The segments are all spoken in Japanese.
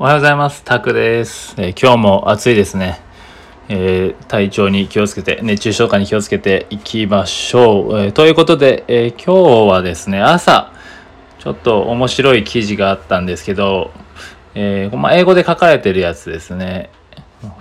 おはようございます。タクです、えー、今日も暑いですね、えー、体調に気をつけて、熱中症化に気をつけていきましょう。えー、ということで、え今日はですね、朝、ちょっと面白い記事があったんですけど、えまあ、英語で書かれてるやつですね。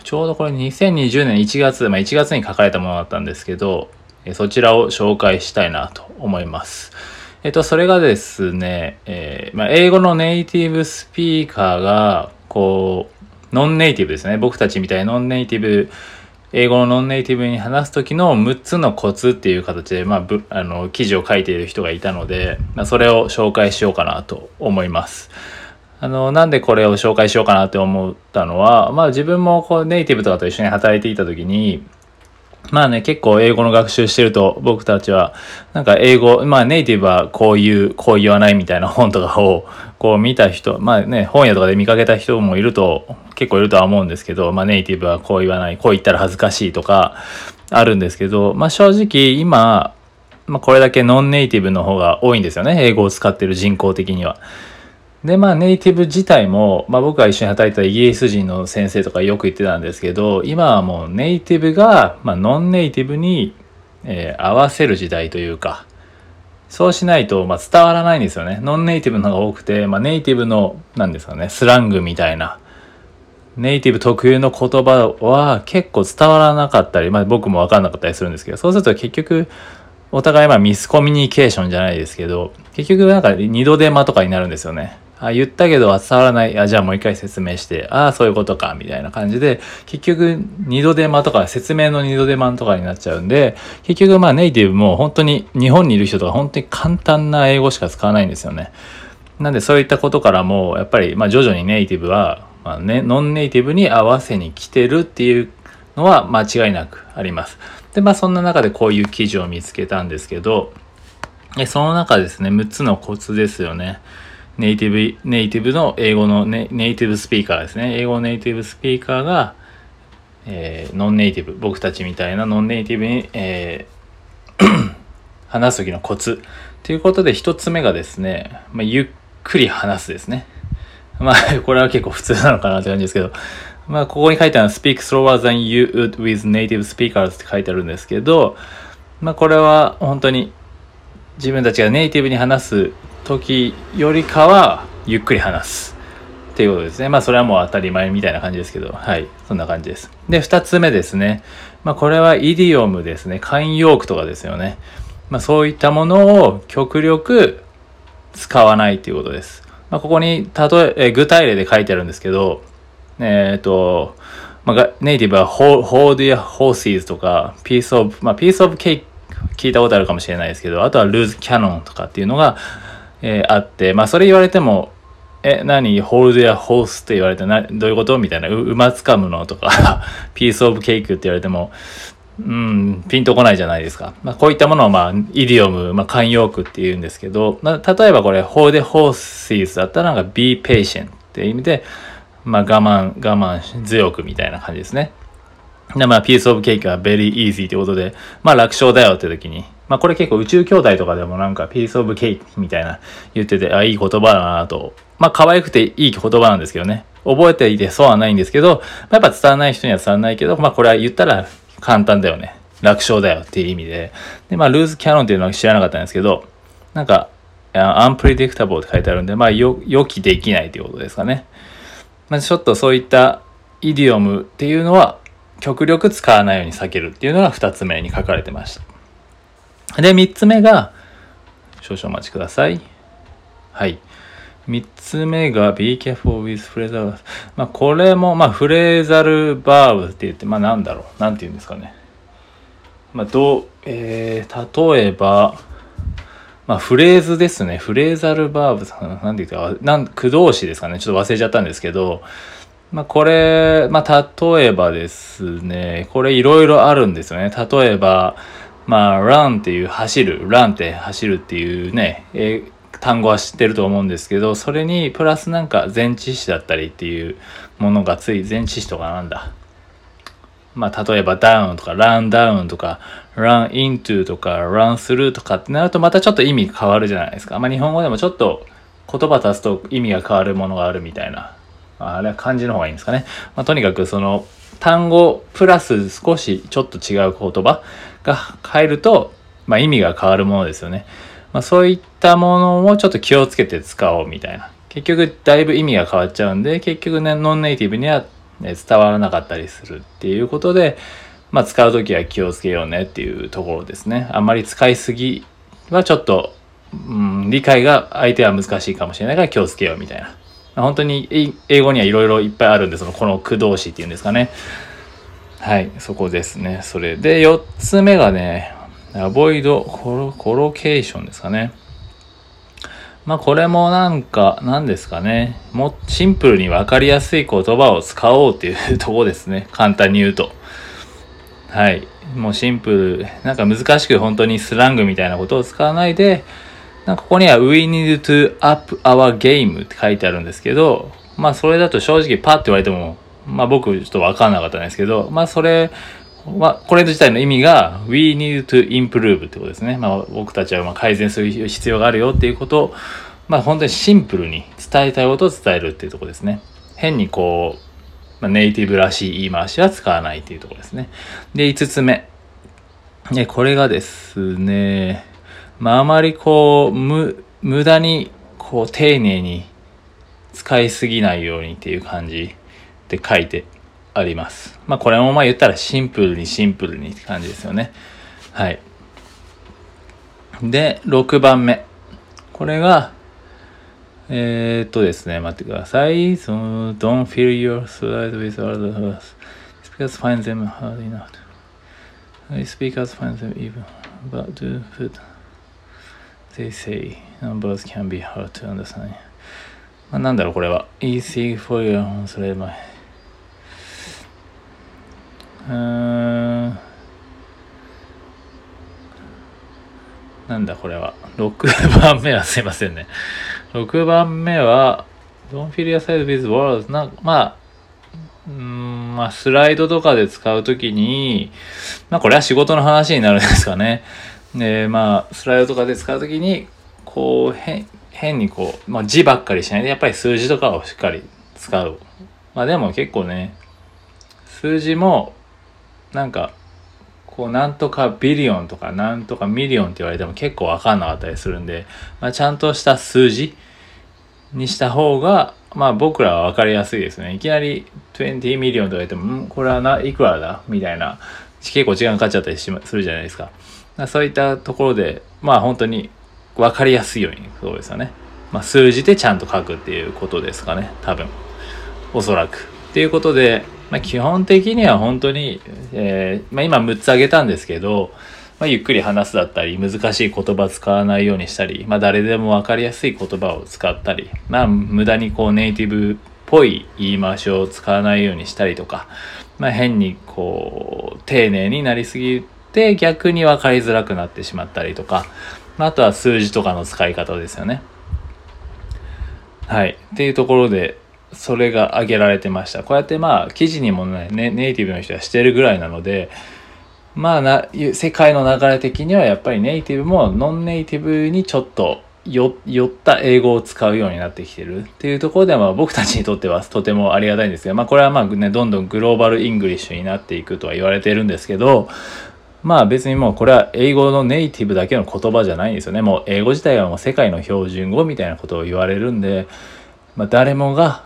ちょうどこれ2020年1月、まあ、1月に書かれたものだったんですけど、えそちらを紹介したいなと思います。えっと、それがですね、えー、まあ、英語のネイティブスピーカーが、こう、ノンネイティブですね。僕たちみたいなノンネイティブ、英語のノンネイティブに話す時の6つのコツっていう形で、まあ、ぶあの、記事を書いている人がいたので、まあ、それを紹介しようかなと思います。あの、なんでこれを紹介しようかなって思ったのは、まあ自分もこうネイティブとかと一緒に働いていた時に、まあね、結構英語の学習してると僕たちは、なんか英語、まあネイティブはこういう、こう言わないみたいな本とかをこう見た人、まあね、本屋とかで見かけた人もいると、結構いるとは思うんですけど、まあネイティブはこう言わない、こう言ったら恥ずかしいとかあるんですけど、まあ正直今、まあこれだけノンネイティブの方が多いんですよね。英語を使ってる人口的には。で、まあ、ネイティブ自体も、まあ、僕が一緒に働いたイギリス人の先生とかよく言ってたんですけど、今はもうネイティブが、まあ、ノンネイティブに、えー、合わせる時代というか、そうしないと、まあ、伝わらないんですよね。ノンネイティブの方が多くて、まあ、ネイティブの、なんですかね、スラングみたいな、ネイティブ特有の言葉は結構伝わらなかったり、まあ、僕もわかんなかったりするんですけど、そうすると結局、お互いまあミスコミュニケーションじゃないですけど、結局なんか二度手間とかになるんですよね。あ、言ったけど伝わらない。あ、じゃあもう一回説明して、ああ、そういうことか、みたいな感じで、結局、二度手間とか、説明の二度手間とかになっちゃうんで、結局、まあネイティブも本当に、日本にいる人とか本当に簡単な英語しか使わないんですよね。なんでそういったことからも、やっぱり、まあ徐々にネイティブは、まあね、ノンネイティブに合わせに来てるっていうのは間違いなくあります。で、まあそんな中でこういう記事を見つけたんですけど、その中ですね、6つのコツですよね。ネイティブ、ネイティブの英語のネイティブスピーカーですね。英語ネイティブスピーカーが、えー、ノンネイティブ、僕たちみたいなノンネイティブに、えー、話す時のコツ。ということで、一つ目がですね、まあ、ゆっくり話すですね。まあ、これは結構普通なのかなって感じですけど、まあ、ここに書いてあるのは speak slower than you would with native speakers って書いてあるんですけど、まあ、これは本当に自分たちがネイティブに話す時よりかはゆっくり話すっていうことですね。まあそれはもう当たり前みたいな感じですけど、はい、そんな感じです。で、二つ目ですね。まあこれはイディオムですね。慣用句とかですよね。まあそういったものを極力使わないっていうことです。まあここに例え、え具体例で書いてあるんですけど、えっ、ー、と、まあ、ネイティブは hold your horses とか piece of, まあ piece of cake 聞いたことあるかもしれないですけど、あとは lose cannon とかっていうのが、えー、あって、まあそれ言われても、え、何？ホールドやホースって言われてな、どういうこと？みたいな、う、馬つかむの？とか、ピースオブケークって言われても、うん、ピンとこないじゃないですか。まあ、こういったものを、まあ、イディオム、まあ、慣用句って言うんですけど、まあ、例えばこれ、ホールデホースイズだったら、なんか、be patient って意味で、まあ、我慢、我慢強くみたいな感じですね。で、まあ、ピースオブケーキは very easy ってことで、まあ、楽勝だよって時に、まあこれ結構宇宙兄弟とかでもなんかピースオブケーキみたいな言ってて、あ、いい言葉だなと。まあ可愛くていい言葉なんですけどね。覚えていてそうはないんですけど、やっぱ伝わらない人には伝わらないけど、まあこれは言ったら簡単だよね。楽勝だよっていう意味で。で、まあルーズキャノンっていうのは知らなかったんですけど、なんか、アンプリディクタブルって書いてあるんで、まあ予期できないっていうことですかね。まあちょっとそういったイディオムっていうのは極力使わないように避けるっていうのが二つ目に書かれてました。で、三つ目が、少々お待ちください。はい。三つ目が be careful with phrasal まあこれもまあフレーザルバーブって言ってまあなんだろう。なんて言うんですかね。まあどうえー、例えばまあフレーズですね。フレーザルバーブなんて言うかなん駆動詞ですかね。ちょっと忘れちゃったんですけど。まあこれまあ例えばですね。これいろいろあるんですよね。例えばまあ、run っていう走る、run って走るっていうね、え単語は知ってると思うんですけど、それにプラスなんか前置詞だったりっていうものがつい、前置詞とかなんだ。まあ、例えば down とか run down とか run into とか run through とかってなるとまたちょっと意味変わるじゃないですか。まあ、日本語でもちょっと言葉足すと意味が変わるものがあるみたいなあれは漢字の方がいいんですかね。まあ、とにかくその単語プラス少しちょっと違う言葉が入ると、まあ、意味が変わるものですよね。まあ、そういったものをちょっと気をつけて使おうみたいな。結局だいぶ意味が変わっちゃうんで、結局ね、ノンネイティブには、ね、伝わらなかったりするっていうことで、まあ、使う時は気をつけようねっていうところですね。あんまり使いすぎはちょっと、うん、理解が相手は難しいかもしれないから気をつけようみたいな。本当に英語にはいろいろいっぱいあるんで、そのこの駆動詞っていうんですかね。はい、そこですね。それで、4つ目がね、アボイドコロコロケーションですかね。まあこれもなんか、何ですかね。もシンプルにわかりやすい言葉を使おうっていうとこですね。簡単に言うと。はい。もうシンプル。なんか難しく本当にスラングみたいなことを使わないで、なんかここには We need to up our game って書いてあるんですけど、まあそれだと正直パッて言われても、まあ僕ちょっとわかんなかったんですけど、まあそれは、これ自体の意味が We need to improve ってことですね。まあ僕たちはま改善する必要があるよっていうことを、まあ本当にシンプルに伝えたいことを伝えるっていうとこですね。変にこう、まあ、ネイティブらしい言い回しは使わないっていうところですね。で、5つ目。ね、これがですね、まあ、あまりこう、無、無駄に、こう、丁寧に使いすぎないようにっていう感じで書いてあります。まあ、これもまあ言ったらシンプルにシンプルにって感じですよね。はい。で、6番目。これが、えー、っとですね、待ってください。その、don't fill your slide with other words. Speakers find them hard enough. Speakers find them even, but do put They say numbers can be hard to understand. まあ、なんだろうこれは。easy for you それ前。うーん。なんだこれは。6番目はすいませんね。6番目は、don't fill your side with words. な、まあ、うん、まあ、スライドとかで使うときに、まあ、これは仕事の話になるんですかね。で、まあ、スライドとかで使うときに、こう、変、変にこう、まあ字ばっかりしないで、やっぱり数字とかをしっかり使う。まあでも結構ね、数字も、なんか、こう、なんとか billion とか、なんとか million って言われても結構わかんなかったりするんで、まあちゃんとした数字にした方が、まあ僕らはわかりやすいですね。いきなり20 million とか言っても、んこれはな、いくらだ？みたいな、結構時間かかっちゃったりするじゃないですか。そういったところで、まあ本当に分かりやすいように、そうですよね。まあ数字でちゃんと書くっていうことですかね、多分。おそらく。っていうことで、まあ基本的には本当に、えー、まあ今6つ挙げたんですけど、まあ、ゆっくり話すだったり、難しい言葉使わないようにしたり、まあ誰でも分かりやすい言葉を使ったり、まあ無駄にこうネイティブっぽい言い回しを使わないようにしたりとか、まあ変にこう丁寧になりすぎて逆に分かりづらくなってしまったりとか、あ、とは数字とかの使い方ですよね。はい。っていうところで、それが挙げられてました。こうやってまあ、記事にもね、ネイティブの人はしてるぐらいなので、まあな、世界の流れ的にはやっぱりネイティブもノンネイティブにちょっと寄った英語を使うようになってきてるっていうところでは僕たちにとってはとてもありがたいんですが、まあこれはまあね、どんどんグローバルイングリッシュになっていくとは言われてるんですけど、まあ別にもうこれは英語のネイティブだけの言葉じゃないんですよね。もう英語自体はもう世界の標準語みたいなことを言われるんで、まあ誰もが、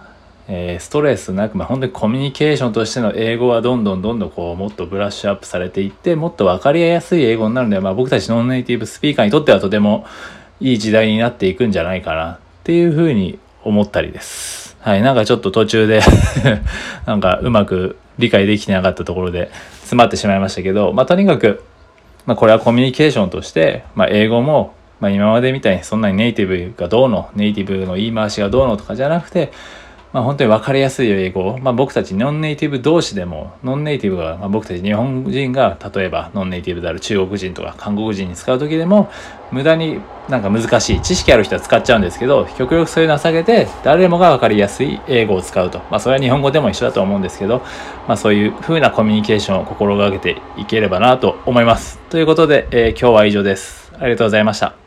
えー、ストレスなく、まあ本当にコミュニケーションとしての英語はどんどんどんどんこうもっとブラッシュアップされていって、もっと分かりやすい英語になるんで、まあ僕たちノンネイティブスピーカーにとってはとてもいい時代になっていくんじゃないかなっていうふうに思ったりです。はい、なんかちょっと途中で なんかうまく理解できてなかったところで詰まってしまいましたけど、まあ、とにかく、まあ、これはコミュニケーションとして、まあ、英語も、まあ、今までみたいにそんなにネイティブがどうの、ネイティブの言い回しがどうのとかじゃなくて、まあ、本当に分かりやすい英語まあ、僕たちノンネイティブ同士でも、ノンネイティブが、まあ、僕たち日本人が、例えばノンネイティブである中国人とか韓国人に使う時でも、無駄になんか難しい、知識ある人は使っちゃうんですけど、極力そういうのは下げて、誰もが分かりやすい英語を使うと。まあ、それは日本語でも一緒だと思うんですけど、まあ、そういう風なコミュニケーションを心がけていければなと思います。ということで、えー、今日は以上です。ありがとうございました。